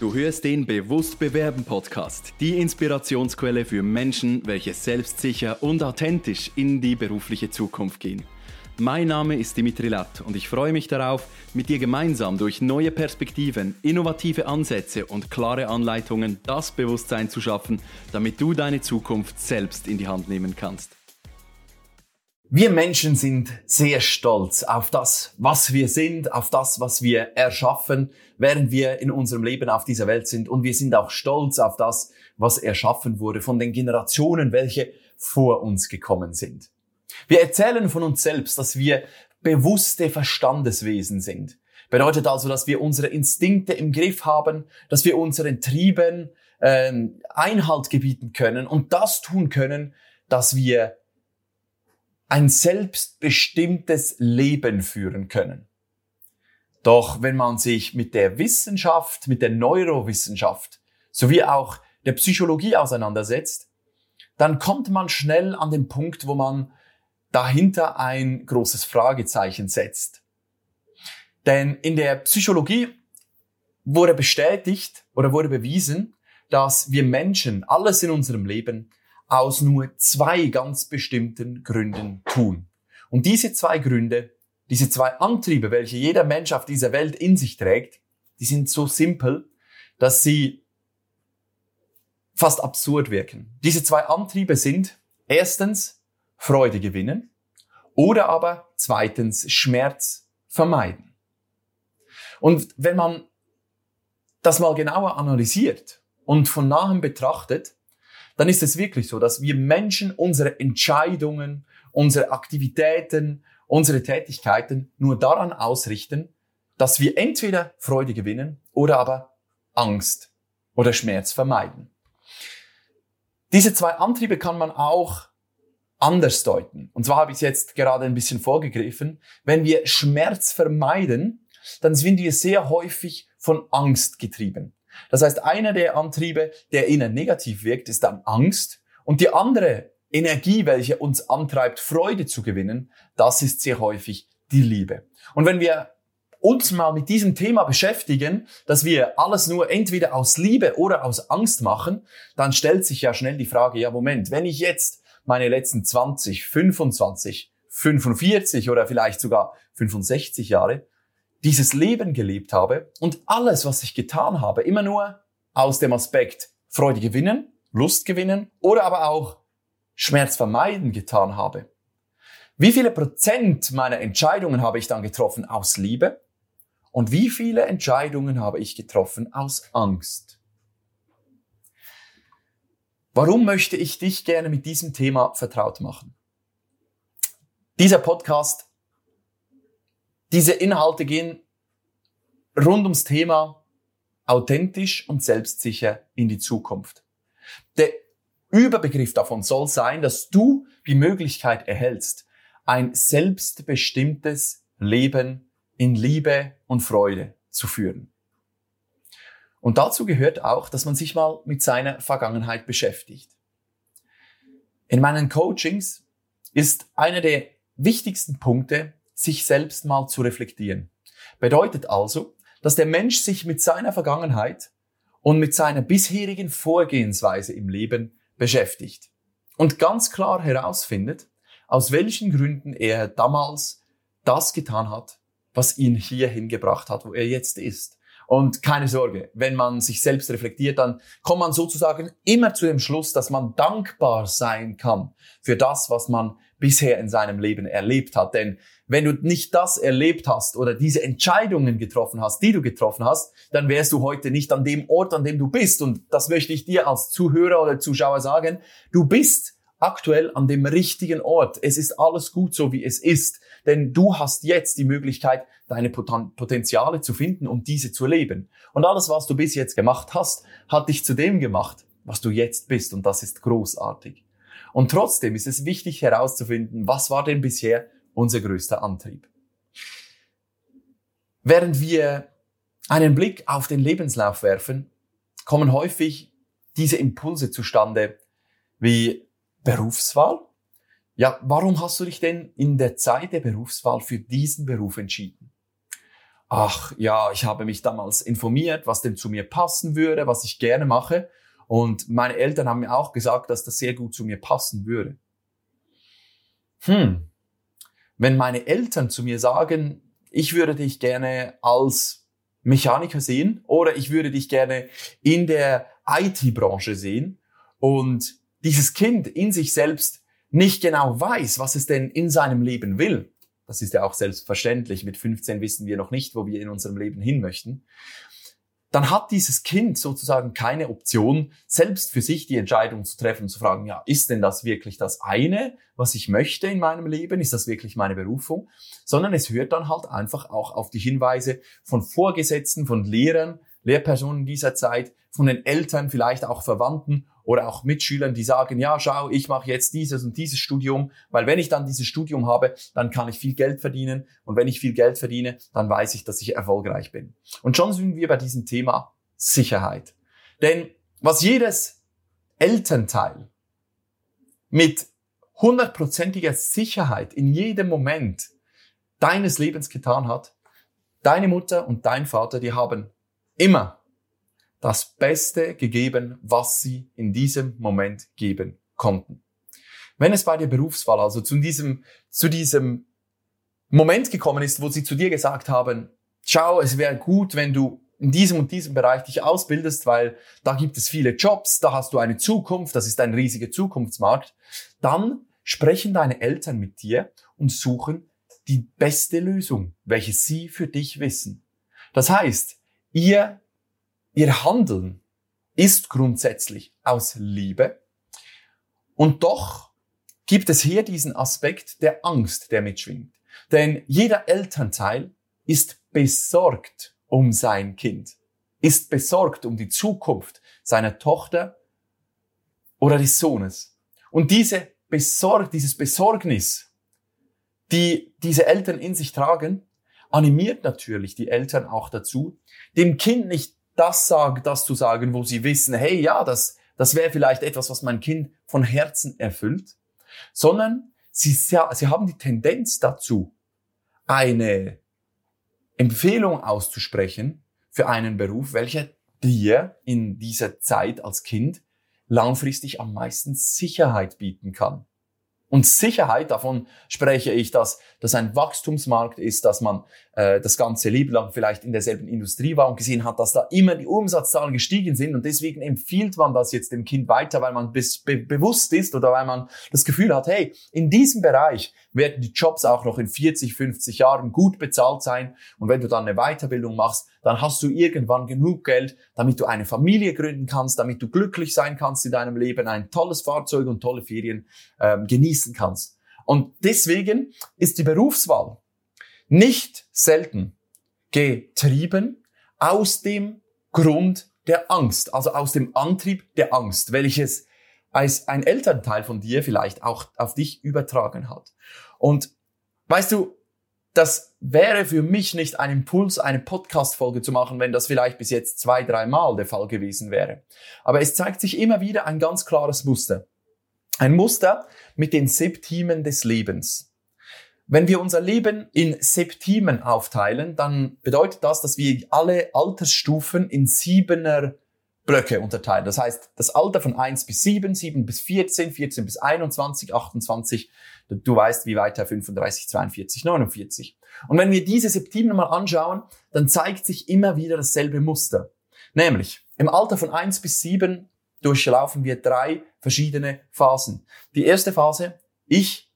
Du hörst den Bewusst Bewerben Podcast, die Inspirationsquelle für Menschen, welche selbstsicher und authentisch in die berufliche Zukunft gehen. Mein Name ist Dimitri Latt und ich freue mich darauf, mit dir gemeinsam durch neue Perspektiven, innovative Ansätze und klare Anleitungen das Bewusstsein zu schaffen, damit du deine Zukunft selbst in die Hand nehmen kannst. Wir Menschen sind sehr stolz auf das, was wir sind, auf das, was wir erschaffen, während wir in unserem Leben auf dieser Welt sind. Und wir sind auch stolz auf das, was erschaffen wurde von den Generationen, welche vor uns gekommen sind. Wir erzählen von uns selbst, dass wir bewusste Verstandeswesen sind. Bedeutet also, dass wir unsere Instinkte im Griff haben, dass wir unseren Trieben äh, Einhalt gebieten können und das tun können, dass wir ein selbstbestimmtes Leben führen können. Doch wenn man sich mit der Wissenschaft, mit der Neurowissenschaft sowie auch der Psychologie auseinandersetzt, dann kommt man schnell an den Punkt, wo man dahinter ein großes Fragezeichen setzt. Denn in der Psychologie wurde bestätigt oder wurde bewiesen, dass wir Menschen alles in unserem Leben aus nur zwei ganz bestimmten Gründen tun. Und diese zwei Gründe, diese zwei Antriebe, welche jeder Mensch auf dieser Welt in sich trägt, die sind so simpel, dass sie fast absurd wirken. Diese zwei Antriebe sind erstens Freude gewinnen oder aber zweitens Schmerz vermeiden. Und wenn man das mal genauer analysiert und von nahem betrachtet, dann ist es wirklich so, dass wir Menschen unsere Entscheidungen, unsere Aktivitäten, unsere Tätigkeiten nur daran ausrichten, dass wir entweder Freude gewinnen oder aber Angst oder Schmerz vermeiden. Diese zwei Antriebe kann man auch anders deuten. Und zwar habe ich es jetzt gerade ein bisschen vorgegriffen. Wenn wir Schmerz vermeiden, dann sind wir sehr häufig von Angst getrieben. Das heißt, einer der Antriebe, der innen negativ wirkt, ist dann Angst. Und die andere Energie, welche uns antreibt, Freude zu gewinnen, das ist sehr häufig die Liebe. Und wenn wir uns mal mit diesem Thema beschäftigen, dass wir alles nur entweder aus Liebe oder aus Angst machen, dann stellt sich ja schnell die Frage, ja Moment, wenn ich jetzt meine letzten 20, 25, 45 oder vielleicht sogar 65 Jahre dieses Leben gelebt habe und alles, was ich getan habe, immer nur aus dem Aspekt Freude gewinnen, Lust gewinnen oder aber auch Schmerz vermeiden getan habe. Wie viele Prozent meiner Entscheidungen habe ich dann getroffen aus Liebe und wie viele Entscheidungen habe ich getroffen aus Angst? Warum möchte ich dich gerne mit diesem Thema vertraut machen? Dieser Podcast diese Inhalte gehen rund ums Thema authentisch und selbstsicher in die Zukunft. Der Überbegriff davon soll sein, dass du die Möglichkeit erhältst, ein selbstbestimmtes Leben in Liebe und Freude zu führen. Und dazu gehört auch, dass man sich mal mit seiner Vergangenheit beschäftigt. In meinen Coachings ist einer der wichtigsten Punkte, sich selbst mal zu reflektieren. Bedeutet also, dass der Mensch sich mit seiner Vergangenheit und mit seiner bisherigen Vorgehensweise im Leben beschäftigt und ganz klar herausfindet, aus welchen Gründen er damals das getan hat, was ihn hierhin gebracht hat, wo er jetzt ist. Und keine Sorge, wenn man sich selbst reflektiert, dann kommt man sozusagen immer zu dem Schluss, dass man dankbar sein kann für das, was man bisher in seinem Leben erlebt hat. Denn wenn du nicht das erlebt hast oder diese Entscheidungen getroffen hast, die du getroffen hast, dann wärst du heute nicht an dem Ort, an dem du bist. Und das möchte ich dir als Zuhörer oder Zuschauer sagen. Du bist aktuell an dem richtigen Ort. Es ist alles gut so, wie es ist. Denn du hast jetzt die Möglichkeit, deine Potenziale zu finden und diese zu leben. Und alles, was du bis jetzt gemacht hast, hat dich zu dem gemacht, was du jetzt bist. Und das ist großartig. Und trotzdem ist es wichtig herauszufinden, was war denn bisher unser größter Antrieb. Während wir einen Blick auf den Lebenslauf werfen, kommen häufig diese Impulse zustande wie Berufswahl. Ja, warum hast du dich denn in der Zeit der Berufswahl für diesen Beruf entschieden? ach ja, ich habe mich damals informiert, was denn zu mir passen würde, was ich gerne mache. Und meine Eltern haben mir auch gesagt, dass das sehr gut zu mir passen würde. Hm, wenn meine Eltern zu mir sagen, ich würde dich gerne als Mechaniker sehen oder ich würde dich gerne in der IT-Branche sehen und dieses Kind in sich selbst nicht genau weiß, was es denn in seinem Leben will. Das ist ja auch selbstverständlich. Mit 15 wissen wir noch nicht, wo wir in unserem Leben hin möchten dann hat dieses Kind sozusagen keine Option, selbst für sich die Entscheidung zu treffen, zu fragen, ja, ist denn das wirklich das eine, was ich möchte in meinem Leben? Ist das wirklich meine Berufung? Sondern es hört dann halt einfach auch auf die Hinweise von Vorgesetzten, von Lehrern, Lehrpersonen dieser Zeit, von den Eltern, vielleicht auch Verwandten oder auch Mitschülern, die sagen, ja, schau, ich mache jetzt dieses und dieses Studium, weil wenn ich dann dieses Studium habe, dann kann ich viel Geld verdienen und wenn ich viel Geld verdiene, dann weiß ich, dass ich erfolgreich bin. Und schon sind wir bei diesem Thema Sicherheit. Denn was jedes Elternteil mit hundertprozentiger Sicherheit in jedem Moment deines Lebens getan hat, deine Mutter und dein Vater, die haben immer das Beste gegeben, was sie in diesem Moment geben konnten. Wenn es bei der Berufswahl also zu diesem, zu diesem Moment gekommen ist, wo sie zu dir gesagt haben, schau, es wäre gut, wenn du in diesem und diesem Bereich dich ausbildest, weil da gibt es viele Jobs, da hast du eine Zukunft, das ist ein riesiger Zukunftsmarkt, dann sprechen deine Eltern mit dir und suchen die beste Lösung, welche sie für dich wissen. Das heißt, ihr Ihr Handeln ist grundsätzlich aus Liebe. Und doch gibt es hier diesen Aspekt der Angst, der mitschwingt. Denn jeder Elternteil ist besorgt um sein Kind, ist besorgt um die Zukunft seiner Tochter oder des Sohnes. Und diese Besorg, dieses Besorgnis, die diese Eltern in sich tragen, animiert natürlich die Eltern auch dazu, dem Kind nicht das sagen, das zu sagen, wo sie wissen, hey, ja, das, das wäre vielleicht etwas, was mein Kind von Herzen erfüllt, sondern sie, sie haben die Tendenz dazu, eine Empfehlung auszusprechen für einen Beruf, welcher dir in dieser Zeit als Kind langfristig am meisten Sicherheit bieten kann. Und Sicherheit, davon spreche ich, dass das ein Wachstumsmarkt ist, dass man äh, das ganze Leben lang vielleicht in derselben Industrie war und gesehen hat, dass da immer die Umsatzzahlen gestiegen sind und deswegen empfiehlt man das jetzt dem Kind weiter, weil man bis, be bewusst ist oder weil man das Gefühl hat, hey, in diesem Bereich werden die Jobs auch noch in 40, 50 Jahren gut bezahlt sein und wenn du dann eine Weiterbildung machst, dann hast du irgendwann genug Geld, damit du eine Familie gründen kannst, damit du glücklich sein kannst in deinem Leben, ein tolles Fahrzeug und tolle Ferien ähm, genießen kannst. Und deswegen ist die Berufswahl nicht selten getrieben aus dem Grund der Angst, also aus dem Antrieb der Angst, welches als ein Elternteil von dir vielleicht auch auf dich übertragen hat. Und weißt du, das wäre für mich nicht ein Impuls, eine Podcast-Folge zu machen, wenn das vielleicht bis jetzt zwei, dreimal der Fall gewesen wäre. Aber es zeigt sich immer wieder ein ganz klares Muster. Ein Muster mit den Septimen des Lebens. Wenn wir unser Leben in Septimen aufteilen, dann bedeutet das, dass wir alle Altersstufen in siebener Blöcke unterteilen. Das heißt, das Alter von 1 bis 7, 7 bis 14, 14 bis 21, 28, du weißt, wie weiter 35, 42, 49. Und wenn wir diese Septimen mal anschauen, dann zeigt sich immer wieder dasselbe Muster. Nämlich, im Alter von 1 bis 7 durchlaufen wir drei verschiedene Phasen. Die erste Phase, ich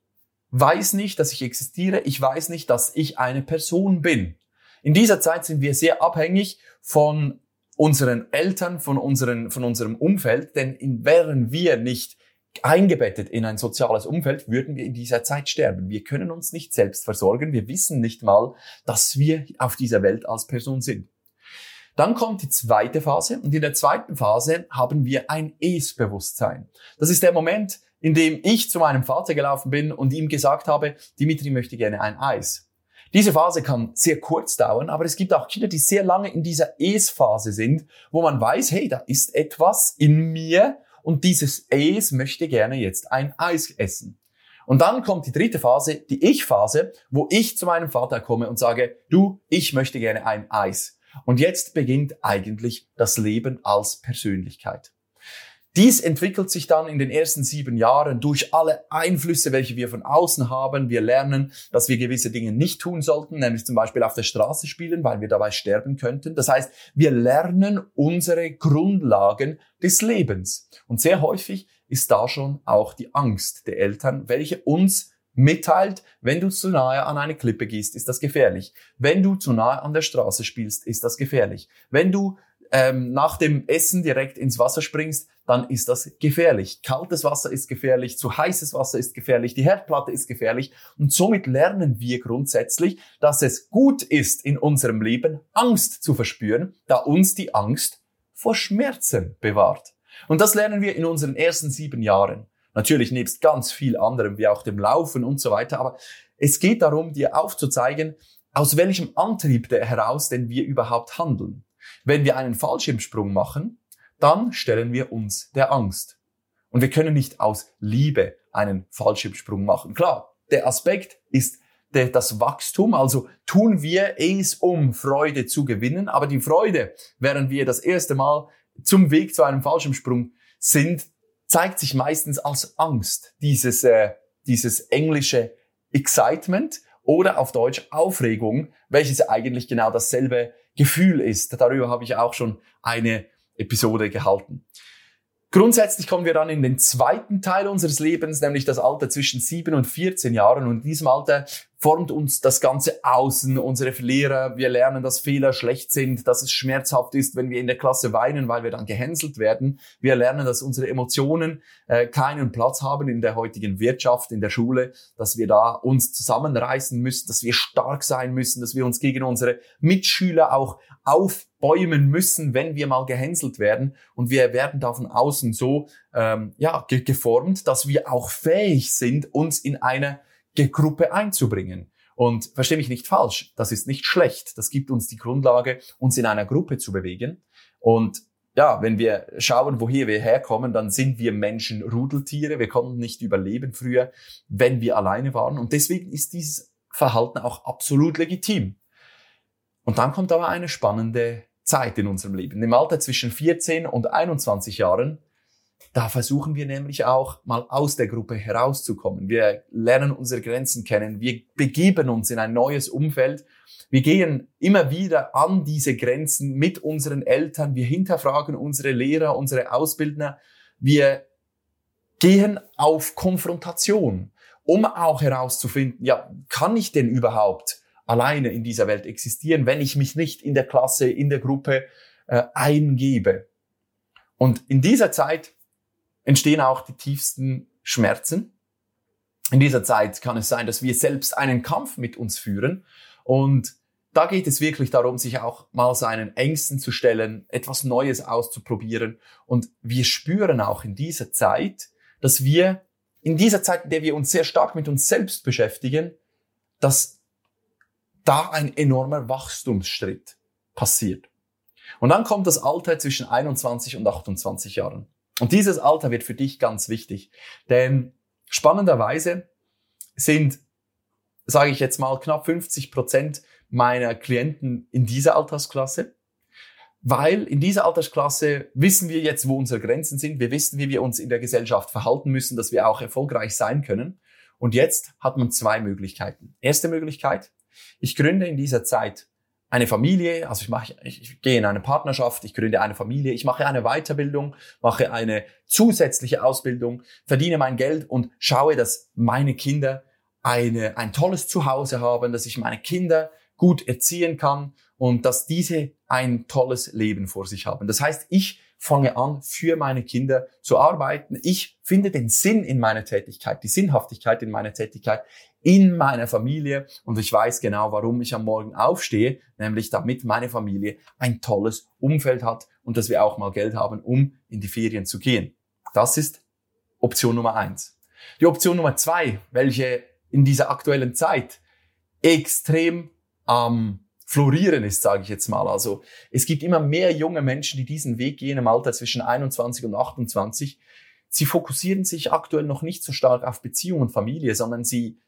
weiß nicht, dass ich existiere, ich weiß nicht, dass ich eine Person bin. In dieser Zeit sind wir sehr abhängig von unseren Eltern, von, unseren, von unserem Umfeld, denn wären wir nicht eingebettet in ein soziales Umfeld, würden wir in dieser Zeit sterben. Wir können uns nicht selbst versorgen. Wir wissen nicht mal, dass wir auf dieser Welt als Person sind. Dann kommt die zweite Phase und in der zweiten Phase haben wir ein Es-Bewusstsein. Das ist der Moment, in dem ich zu meinem Vater gelaufen bin und ihm gesagt habe, Dimitri möchte gerne ein Eis. Diese Phase kann sehr kurz dauern, aber es gibt auch Kinder, die sehr lange in dieser Es-Phase sind, wo man weiß, hey, da ist etwas in mir und dieses Es möchte gerne jetzt ein Eis essen. Und dann kommt die dritte Phase, die Ich-Phase, wo ich zu meinem Vater komme und sage, du, ich möchte gerne ein Eis. Und jetzt beginnt eigentlich das Leben als Persönlichkeit. Dies entwickelt sich dann in den ersten sieben Jahren durch alle Einflüsse, welche wir von außen haben. Wir lernen, dass wir gewisse Dinge nicht tun sollten, nämlich zum Beispiel auf der Straße spielen, weil wir dabei sterben könnten. Das heißt, wir lernen unsere Grundlagen des Lebens. Und sehr häufig ist da schon auch die Angst der Eltern, welche uns mitteilt, wenn du zu nahe an eine Klippe gehst, ist das gefährlich. Wenn du zu nahe an der Straße spielst, ist das gefährlich. Wenn du ähm, nach dem Essen direkt ins Wasser springst, dann ist das gefährlich. Kaltes Wasser ist gefährlich, zu heißes Wasser ist gefährlich, die Herdplatte ist gefährlich und somit lernen wir grundsätzlich, dass es gut ist in unserem Leben Angst zu verspüren, da uns die Angst vor Schmerzen bewahrt. Und das lernen wir in unseren ersten sieben Jahren. Natürlich nebst ganz viel anderem, wie auch dem Laufen und so weiter, aber es geht darum, dir aufzuzeigen, aus welchem Antrieb heraus denn wir überhaupt handeln. Wenn wir einen Fallschirmsprung machen, dann stellen wir uns der Angst. Und wir können nicht aus Liebe einen Fallschirmsprung machen. Klar, der Aspekt ist das Wachstum, also tun wir es, um Freude zu gewinnen, aber die Freude, während wir das erste Mal zum Weg zu einem Fallschirmsprung sind, zeigt sich meistens als Angst, dieses, äh, dieses englische Excitement oder auf Deutsch Aufregung, welches eigentlich genau dasselbe Gefühl ist. Darüber habe ich auch schon eine Episode gehalten. Grundsätzlich kommen wir dann in den zweiten Teil unseres Lebens, nämlich das Alter zwischen 7 und 14 Jahren. Und in diesem Alter formt uns das ganze Außen, unsere Lehrer. Wir lernen, dass Fehler schlecht sind, dass es schmerzhaft ist, wenn wir in der Klasse weinen, weil wir dann gehänselt werden. Wir lernen, dass unsere Emotionen äh, keinen Platz haben in der heutigen Wirtschaft, in der Schule, dass wir da uns zusammenreißen müssen, dass wir stark sein müssen, dass wir uns gegen unsere Mitschüler auch aufbäumen müssen, wenn wir mal gehänselt werden. Und wir werden da von außen so ähm, ja, geformt, dass wir auch fähig sind, uns in eine Gruppe einzubringen. Und verstehe mich nicht falsch, das ist nicht schlecht. Das gibt uns die Grundlage, uns in einer Gruppe zu bewegen. Und ja, wenn wir schauen, woher wir herkommen, dann sind wir Menschen Rudeltiere. Wir konnten nicht überleben früher, wenn wir alleine waren. Und deswegen ist dieses Verhalten auch absolut legitim. Und dann kommt aber eine spannende Zeit in unserem Leben. Im Alter zwischen 14 und 21 Jahren da versuchen wir nämlich auch mal aus der Gruppe herauszukommen. Wir lernen unsere Grenzen kennen. Wir begeben uns in ein neues Umfeld. Wir gehen immer wieder an diese Grenzen mit unseren Eltern. Wir hinterfragen unsere Lehrer, unsere Ausbildner. Wir gehen auf Konfrontation, um auch herauszufinden, ja, kann ich denn überhaupt alleine in dieser Welt existieren, wenn ich mich nicht in der Klasse, in der Gruppe äh, eingebe? Und in dieser Zeit entstehen auch die tiefsten Schmerzen. In dieser Zeit kann es sein, dass wir selbst einen Kampf mit uns führen und da geht es wirklich darum, sich auch mal seinen Ängsten zu stellen, etwas Neues auszuprobieren. Und wir spüren auch in dieser Zeit, dass wir in dieser Zeit, in der wir uns sehr stark mit uns selbst beschäftigen, dass da ein enormer Wachstumsschritt passiert. Und dann kommt das Alter zwischen 21 und 28 Jahren. Und dieses Alter wird für dich ganz wichtig, denn spannenderweise sind, sage ich jetzt mal, knapp 50 Prozent meiner Klienten in dieser Altersklasse, weil in dieser Altersklasse wissen wir jetzt, wo unsere Grenzen sind, wir wissen, wie wir uns in der Gesellschaft verhalten müssen, dass wir auch erfolgreich sein können. Und jetzt hat man zwei Möglichkeiten. Erste Möglichkeit, ich gründe in dieser Zeit eine Familie, also ich mache, ich, ich gehe in eine Partnerschaft, ich gründe eine Familie, ich mache eine Weiterbildung, mache eine zusätzliche Ausbildung, verdiene mein Geld und schaue, dass meine Kinder eine, ein tolles Zuhause haben, dass ich meine Kinder gut erziehen kann und dass diese ein tolles Leben vor sich haben. Das heißt, ich fange an, für meine Kinder zu arbeiten. Ich finde den Sinn in meiner Tätigkeit, die Sinnhaftigkeit in meiner Tätigkeit in meiner Familie und ich weiß genau, warum ich am Morgen aufstehe, nämlich damit meine Familie ein tolles Umfeld hat und dass wir auch mal Geld haben, um in die Ferien zu gehen. Das ist Option Nummer eins. Die Option Nummer zwei, welche in dieser aktuellen Zeit extrem am ähm, florieren ist, sage ich jetzt mal. Also es gibt immer mehr junge Menschen, die diesen Weg gehen im Alter zwischen 21 und 28, sie fokussieren sich aktuell noch nicht so stark auf Beziehung und Familie, sondern sie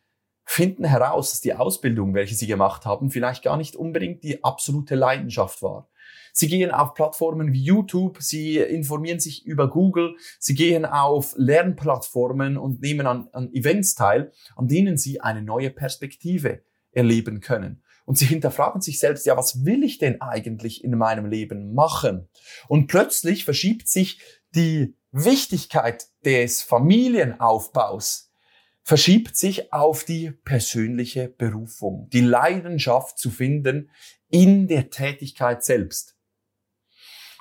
finden heraus, dass die Ausbildung, welche sie gemacht haben, vielleicht gar nicht unbedingt die absolute Leidenschaft war. Sie gehen auf Plattformen wie YouTube, sie informieren sich über Google, sie gehen auf Lernplattformen und nehmen an, an Events teil, an denen sie eine neue Perspektive erleben können. Und sie hinterfragen sich selbst, ja, was will ich denn eigentlich in meinem Leben machen? Und plötzlich verschiebt sich die Wichtigkeit des Familienaufbaus verschiebt sich auf die persönliche Berufung, die Leidenschaft zu finden in der Tätigkeit selbst.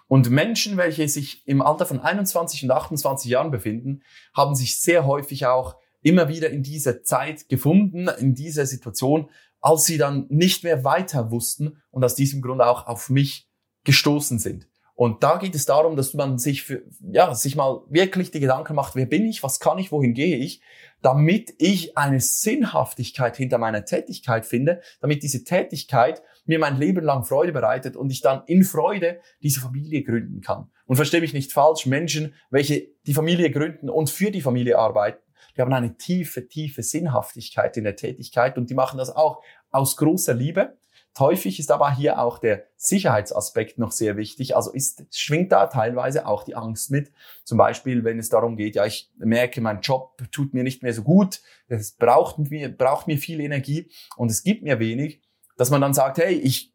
Und Menschen, welche sich im Alter von 21 und 28 Jahren befinden, haben sich sehr häufig auch immer wieder in dieser Zeit gefunden, in dieser Situation, als sie dann nicht mehr weiter wussten und aus diesem Grund auch auf mich gestoßen sind. Und da geht es darum, dass man sich für, ja, sich mal wirklich die Gedanken macht, wer bin ich, was kann ich, wohin gehe ich, damit ich eine Sinnhaftigkeit hinter meiner Tätigkeit finde, damit diese Tätigkeit mir mein Leben lang Freude bereitet und ich dann in Freude diese Familie gründen kann. Und verstehe mich nicht falsch, Menschen, welche die Familie gründen und für die Familie arbeiten, die haben eine tiefe, tiefe Sinnhaftigkeit in der Tätigkeit und die machen das auch aus großer Liebe Häufig ist aber hier auch der Sicherheitsaspekt noch sehr wichtig. Also ist, schwingt da teilweise auch die Angst mit. Zum Beispiel, wenn es darum geht, ja, ich merke, mein Job tut mir nicht mehr so gut, es braucht mir, braucht mir viel Energie und es gibt mir wenig, dass man dann sagt, hey, ich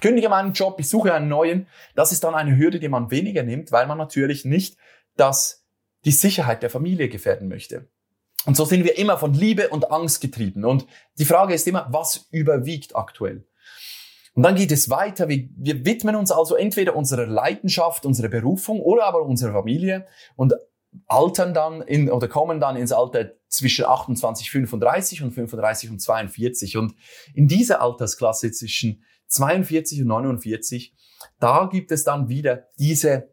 kündige meinen Job, ich suche einen neuen. Das ist dann eine Hürde, die man weniger nimmt, weil man natürlich nicht das, die Sicherheit der Familie gefährden möchte. Und so sind wir immer von Liebe und Angst getrieben. Und die Frage ist immer, was überwiegt aktuell? Und dann geht es weiter. Wir, wir widmen uns also entweder unserer Leidenschaft, unserer Berufung oder aber unserer Familie und altern dann in, oder kommen dann ins Alter zwischen 28, 35 und 35 und 42. Und in dieser Altersklasse zwischen 42 und 49, da gibt es dann wieder diese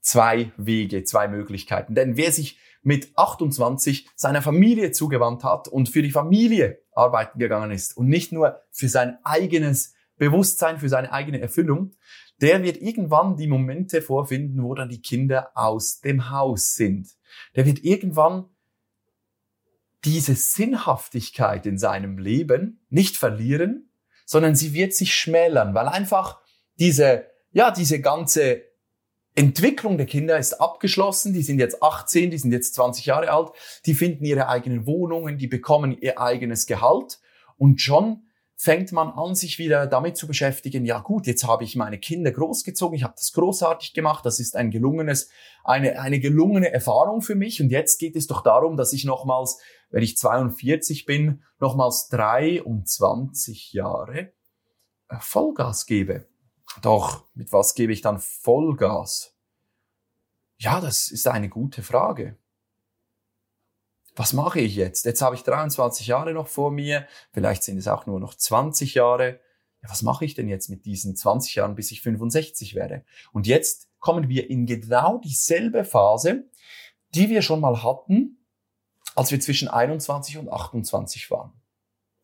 zwei Wege, zwei Möglichkeiten. Denn wer sich mit 28 seiner Familie zugewandt hat und für die Familie arbeiten gegangen ist und nicht nur für sein eigenes Bewusstsein für seine eigene Erfüllung, der wird irgendwann die Momente vorfinden, wo dann die Kinder aus dem Haus sind. Der wird irgendwann diese Sinnhaftigkeit in seinem Leben nicht verlieren, sondern sie wird sich schmälern, weil einfach diese, ja, diese ganze Entwicklung der Kinder ist abgeschlossen. Die sind jetzt 18, die sind jetzt 20 Jahre alt, die finden ihre eigenen Wohnungen, die bekommen ihr eigenes Gehalt und schon fängt man an, sich wieder damit zu beschäftigen, ja gut, jetzt habe ich meine Kinder großgezogen, ich habe das großartig gemacht, das ist ein gelungenes, eine, eine gelungene Erfahrung für mich und jetzt geht es doch darum, dass ich nochmals, wenn ich 42 bin, nochmals 23 Jahre äh, Vollgas gebe. Doch, mit was gebe ich dann Vollgas? Ja, das ist eine gute Frage was mache ich jetzt? Jetzt habe ich 23 Jahre noch vor mir, vielleicht sind es auch nur noch 20 Jahre. Ja, was mache ich denn jetzt mit diesen 20 Jahren, bis ich 65 werde? Und jetzt kommen wir in genau dieselbe Phase, die wir schon mal hatten, als wir zwischen 21 und 28 waren.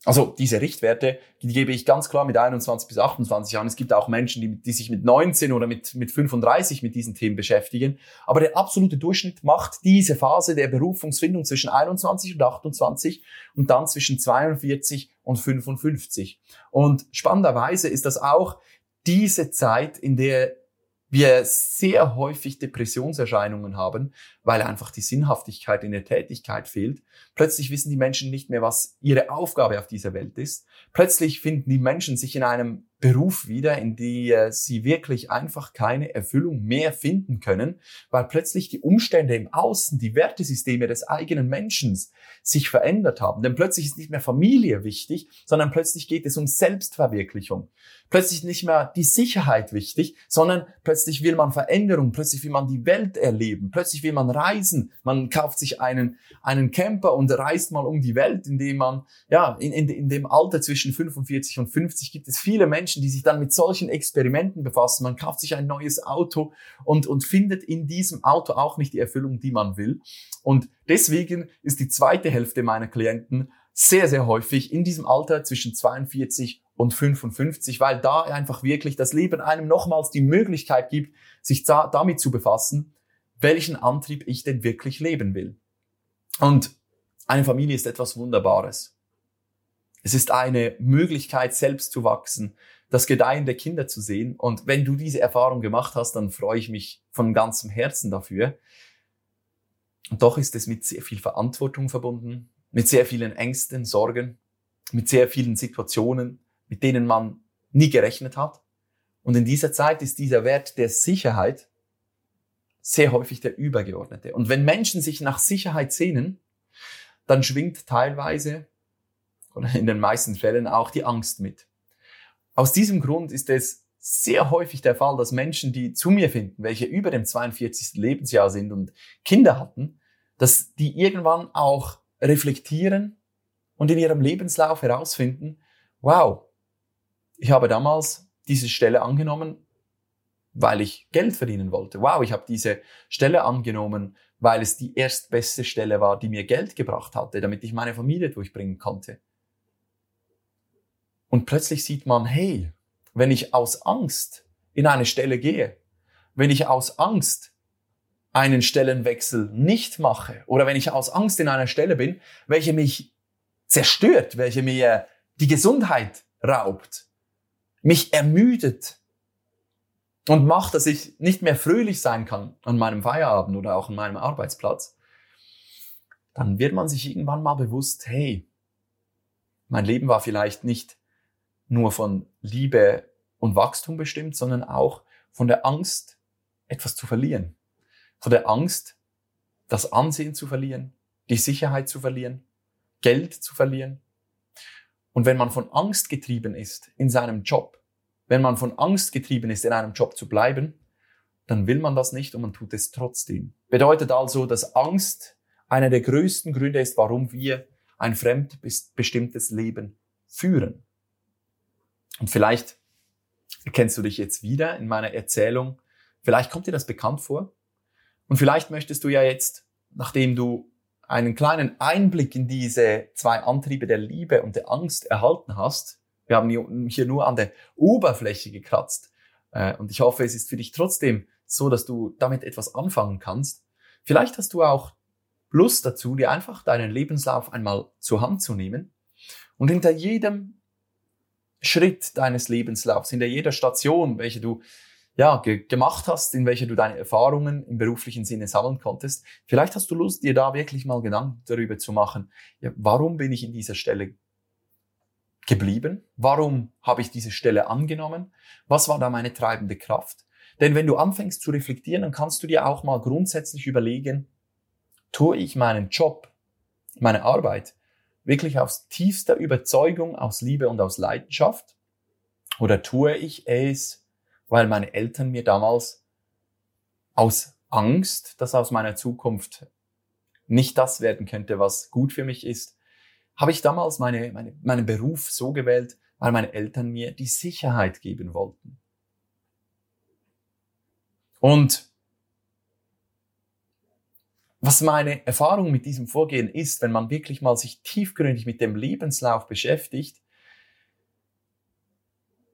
Also diese Richtwerte, die gebe ich ganz klar mit 21 bis 28 Jahren. Es gibt auch Menschen, die, die sich mit 19 oder mit, mit 35 mit diesen Themen beschäftigen. Aber der absolute Durchschnitt macht diese Phase der Berufungsfindung zwischen 21 und 28 und dann zwischen 42 und 55. Und spannenderweise ist das auch diese Zeit, in der wir sehr häufig Depressionserscheinungen haben, weil einfach die Sinnhaftigkeit in der Tätigkeit fehlt. Plötzlich wissen die Menschen nicht mehr, was ihre Aufgabe auf dieser Welt ist. Plötzlich finden die Menschen sich in einem Beruf wieder, in die äh, sie wirklich einfach keine Erfüllung mehr finden können, weil plötzlich die Umstände im Außen, die Wertesysteme des eigenen Menschen sich verändert haben. Denn plötzlich ist nicht mehr Familie wichtig, sondern plötzlich geht es um Selbstverwirklichung. Plötzlich nicht mehr die Sicherheit wichtig, sondern plötzlich will man Veränderung, plötzlich will man die Welt erleben, plötzlich will man reisen, man kauft sich einen, einen Camper und reist mal um die Welt, indem man, ja, in, in, in dem Alter zwischen 45 und 50 gibt es viele Menschen, die sich dann mit solchen Experimenten befassen. Man kauft sich ein neues Auto und, und findet in diesem Auto auch nicht die Erfüllung, die man will. Und deswegen ist die zweite Hälfte meiner Klienten sehr, sehr häufig in diesem Alter zwischen 42 und 55, weil da einfach wirklich das Leben einem nochmals die Möglichkeit gibt, sich da, damit zu befassen, welchen Antrieb ich denn wirklich leben will. Und eine Familie ist etwas Wunderbares. Es ist eine Möglichkeit, selbst zu wachsen, das Gedeihen der Kinder zu sehen. Und wenn du diese Erfahrung gemacht hast, dann freue ich mich von ganzem Herzen dafür. Und doch ist es mit sehr viel Verantwortung verbunden, mit sehr vielen Ängsten, Sorgen, mit sehr vielen Situationen, mit denen man nie gerechnet hat. Und in dieser Zeit ist dieser Wert der Sicherheit sehr häufig der übergeordnete. Und wenn Menschen sich nach Sicherheit sehnen, dann schwingt teilweise oder in den meisten Fällen auch die Angst mit. Aus diesem Grund ist es sehr häufig der Fall, dass Menschen, die zu mir finden, welche über dem 42. Lebensjahr sind und Kinder hatten, dass die irgendwann auch reflektieren und in ihrem Lebenslauf herausfinden, wow, ich habe damals diese Stelle angenommen, weil ich Geld verdienen wollte. Wow, ich habe diese Stelle angenommen, weil es die erstbeste Stelle war, die mir Geld gebracht hatte, damit ich meine Familie durchbringen konnte. Und plötzlich sieht man, hey, wenn ich aus Angst in eine Stelle gehe, wenn ich aus Angst einen Stellenwechsel nicht mache oder wenn ich aus Angst in einer Stelle bin, welche mich zerstört, welche mir die Gesundheit raubt, mich ermüdet und macht, dass ich nicht mehr fröhlich sein kann an meinem Feierabend oder auch an meinem Arbeitsplatz, dann wird man sich irgendwann mal bewusst, hey, mein Leben war vielleicht nicht nur von Liebe und Wachstum bestimmt, sondern auch von der Angst, etwas zu verlieren. Von der Angst, das Ansehen zu verlieren, die Sicherheit zu verlieren, Geld zu verlieren. Und wenn man von Angst getrieben ist in seinem Job, wenn man von Angst getrieben ist, in einem Job zu bleiben, dann will man das nicht und man tut es trotzdem. Bedeutet also, dass Angst einer der größten Gründe ist, warum wir ein fremdbestimmtes Leben führen. Und vielleicht erkennst du dich jetzt wieder in meiner Erzählung. Vielleicht kommt dir das bekannt vor. Und vielleicht möchtest du ja jetzt, nachdem du einen kleinen Einblick in diese zwei Antriebe der Liebe und der Angst erhalten hast, wir haben hier nur an der Oberfläche gekratzt. Äh, und ich hoffe, es ist für dich trotzdem so, dass du damit etwas anfangen kannst. Vielleicht hast du auch Lust dazu, dir einfach deinen Lebenslauf einmal zur Hand zu nehmen und hinter jedem Schritt deines Lebenslaufs, hinter jeder Station, welche du ja, ge gemacht hast, in welcher du deine Erfahrungen im beruflichen Sinne sammeln konntest. Vielleicht hast du Lust, dir da wirklich mal Gedanken darüber zu machen, ja, warum bin ich in dieser Stelle geblieben? Warum habe ich diese Stelle angenommen? Was war da meine treibende Kraft? Denn wenn du anfängst zu reflektieren, dann kannst du dir auch mal grundsätzlich überlegen, tue ich meinen Job, meine Arbeit wirklich aus tiefster Überzeugung, aus Liebe und aus Leidenschaft? Oder tue ich es, weil meine Eltern mir damals aus Angst, dass aus meiner Zukunft nicht das werden könnte, was gut für mich ist, habe ich damals meine, meine, meinen Beruf so gewählt, weil meine Eltern mir die Sicherheit geben wollten. Und was meine Erfahrung mit diesem Vorgehen ist, wenn man wirklich mal sich tiefgründig mit dem Lebenslauf beschäftigt,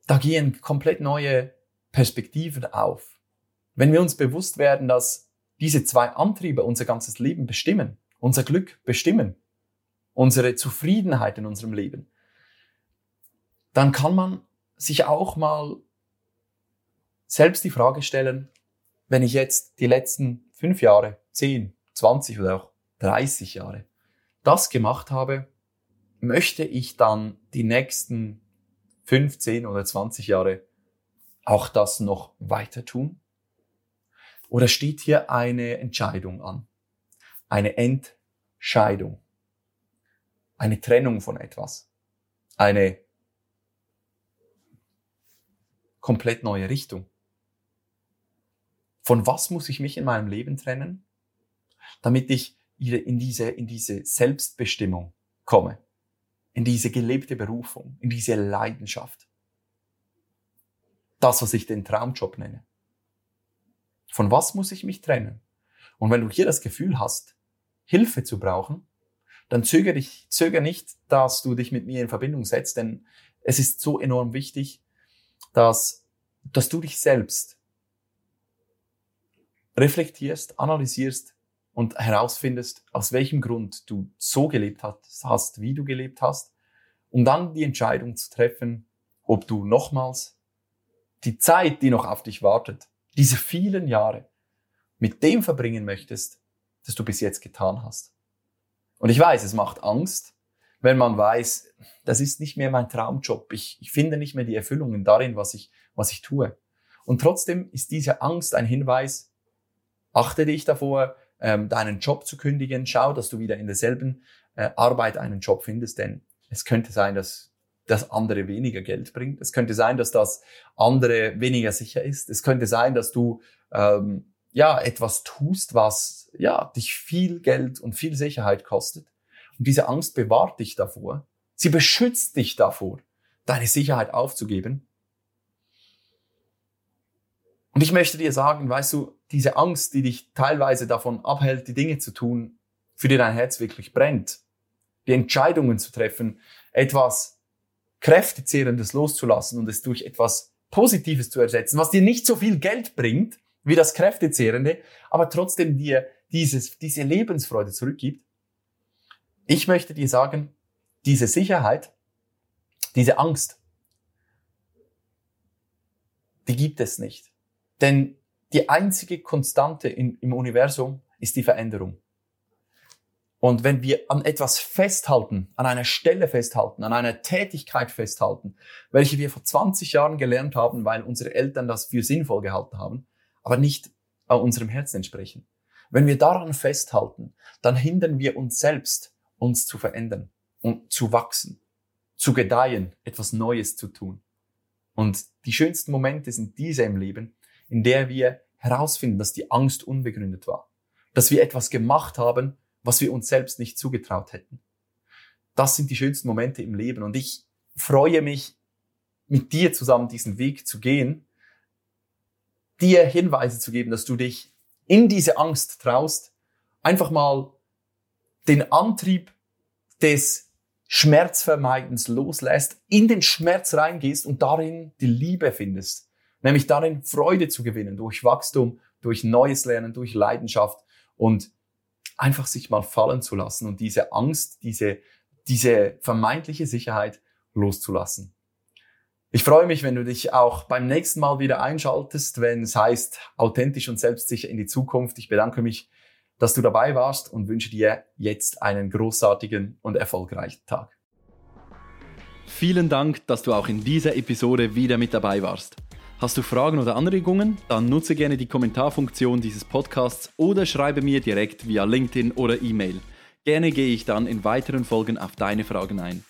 da gehen komplett neue Perspektiven auf. Wenn wir uns bewusst werden, dass diese zwei Antriebe unser ganzes Leben bestimmen, unser Glück bestimmen, unsere Zufriedenheit in unserem Leben, dann kann man sich auch mal selbst die Frage stellen, wenn ich jetzt die letzten fünf Jahre, zehn, 20 oder auch 30 Jahre das gemacht habe, möchte ich dann die nächsten 15 oder 20 Jahre auch das noch weiter tun? Oder steht hier eine Entscheidung an? Eine Entscheidung eine Trennung von etwas, eine komplett neue Richtung. Von was muss ich mich in meinem Leben trennen, damit ich in diese, in diese Selbstbestimmung komme, in diese gelebte Berufung, in diese Leidenschaft. Das, was ich den Traumjob nenne. Von was muss ich mich trennen? Und wenn du hier das Gefühl hast, Hilfe zu brauchen, dann zögere, dich, zögere nicht, dass du dich mit mir in Verbindung setzt, denn es ist so enorm wichtig, dass, dass du dich selbst reflektierst, analysierst und herausfindest, aus welchem Grund du so gelebt hast, wie du gelebt hast, um dann die Entscheidung zu treffen, ob du nochmals die Zeit, die noch auf dich wartet, diese vielen Jahre, mit dem verbringen möchtest, das du bis jetzt getan hast. Und ich weiß, es macht Angst, wenn man weiß, das ist nicht mehr mein Traumjob. Ich, ich finde nicht mehr die Erfüllungen darin, was ich, was ich tue. Und trotzdem ist diese Angst ein Hinweis, achte dich davor, ähm, deinen Job zu kündigen, schau, dass du wieder in derselben äh, Arbeit einen Job findest, denn es könnte sein, dass das andere weniger Geld bringt. Es könnte sein, dass das andere weniger sicher ist. Es könnte sein, dass du ähm, ja etwas tust, was ja dich viel Geld und viel Sicherheit kostet. Und diese Angst bewahrt dich davor. Sie beschützt dich davor, deine Sicherheit aufzugeben. Und ich möchte dir sagen, weißt du, diese Angst, die dich teilweise davon abhält, die Dinge zu tun, für die dein Herz wirklich brennt, die Entscheidungen zu treffen, etwas Kräftezehrendes loszulassen und es durch etwas Positives zu ersetzen, was dir nicht so viel Geld bringt wie das Kräftezehrende, aber trotzdem dir dieses, diese Lebensfreude zurückgibt. Ich möchte dir sagen, diese Sicherheit, diese Angst, die gibt es nicht. Denn die einzige Konstante in, im Universum ist die Veränderung. Und wenn wir an etwas festhalten, an einer Stelle festhalten, an einer Tätigkeit festhalten, welche wir vor 20 Jahren gelernt haben, weil unsere Eltern das für sinnvoll gehalten haben, aber nicht unserem Herzen entsprechen. Wenn wir daran festhalten, dann hindern wir uns selbst, uns zu verändern und zu wachsen, zu gedeihen, etwas Neues zu tun. Und die schönsten Momente sind diese im Leben, in der wir herausfinden, dass die Angst unbegründet war, dass wir etwas gemacht haben, was wir uns selbst nicht zugetraut hätten. Das sind die schönsten Momente im Leben und ich freue mich, mit dir zusammen diesen Weg zu gehen, dir Hinweise zu geben, dass du dich in diese Angst traust, einfach mal den Antrieb des Schmerzvermeidens loslässt, in den Schmerz reingehst und darin die Liebe findest. Nämlich darin Freude zu gewinnen durch Wachstum, durch neues Lernen, durch Leidenschaft und einfach sich mal fallen zu lassen und diese Angst, diese, diese vermeintliche Sicherheit loszulassen. Ich freue mich, wenn du dich auch beim nächsten Mal wieder einschaltest, wenn es heißt authentisch und selbstsicher in die Zukunft. Ich bedanke mich, dass du dabei warst und wünsche dir jetzt einen großartigen und erfolgreichen Tag. Vielen Dank, dass du auch in dieser Episode wieder mit dabei warst. Hast du Fragen oder Anregungen? Dann nutze gerne die Kommentarfunktion dieses Podcasts oder schreibe mir direkt via LinkedIn oder E-Mail. Gerne gehe ich dann in weiteren Folgen auf deine Fragen ein.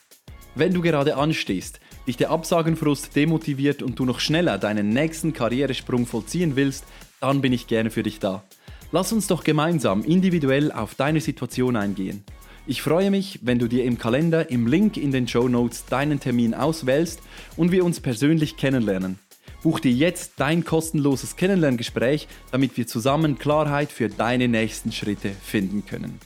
Wenn du gerade anstehst, dich der Absagenfrust demotiviert und du noch schneller deinen nächsten Karrieresprung vollziehen willst, dann bin ich gerne für dich da. Lass uns doch gemeinsam individuell auf deine Situation eingehen. Ich freue mich, wenn du dir im Kalender im Link in den Show Notes deinen Termin auswählst und wir uns persönlich kennenlernen. Buch dir jetzt dein kostenloses Kennenlerngespräch, damit wir zusammen Klarheit für deine nächsten Schritte finden können.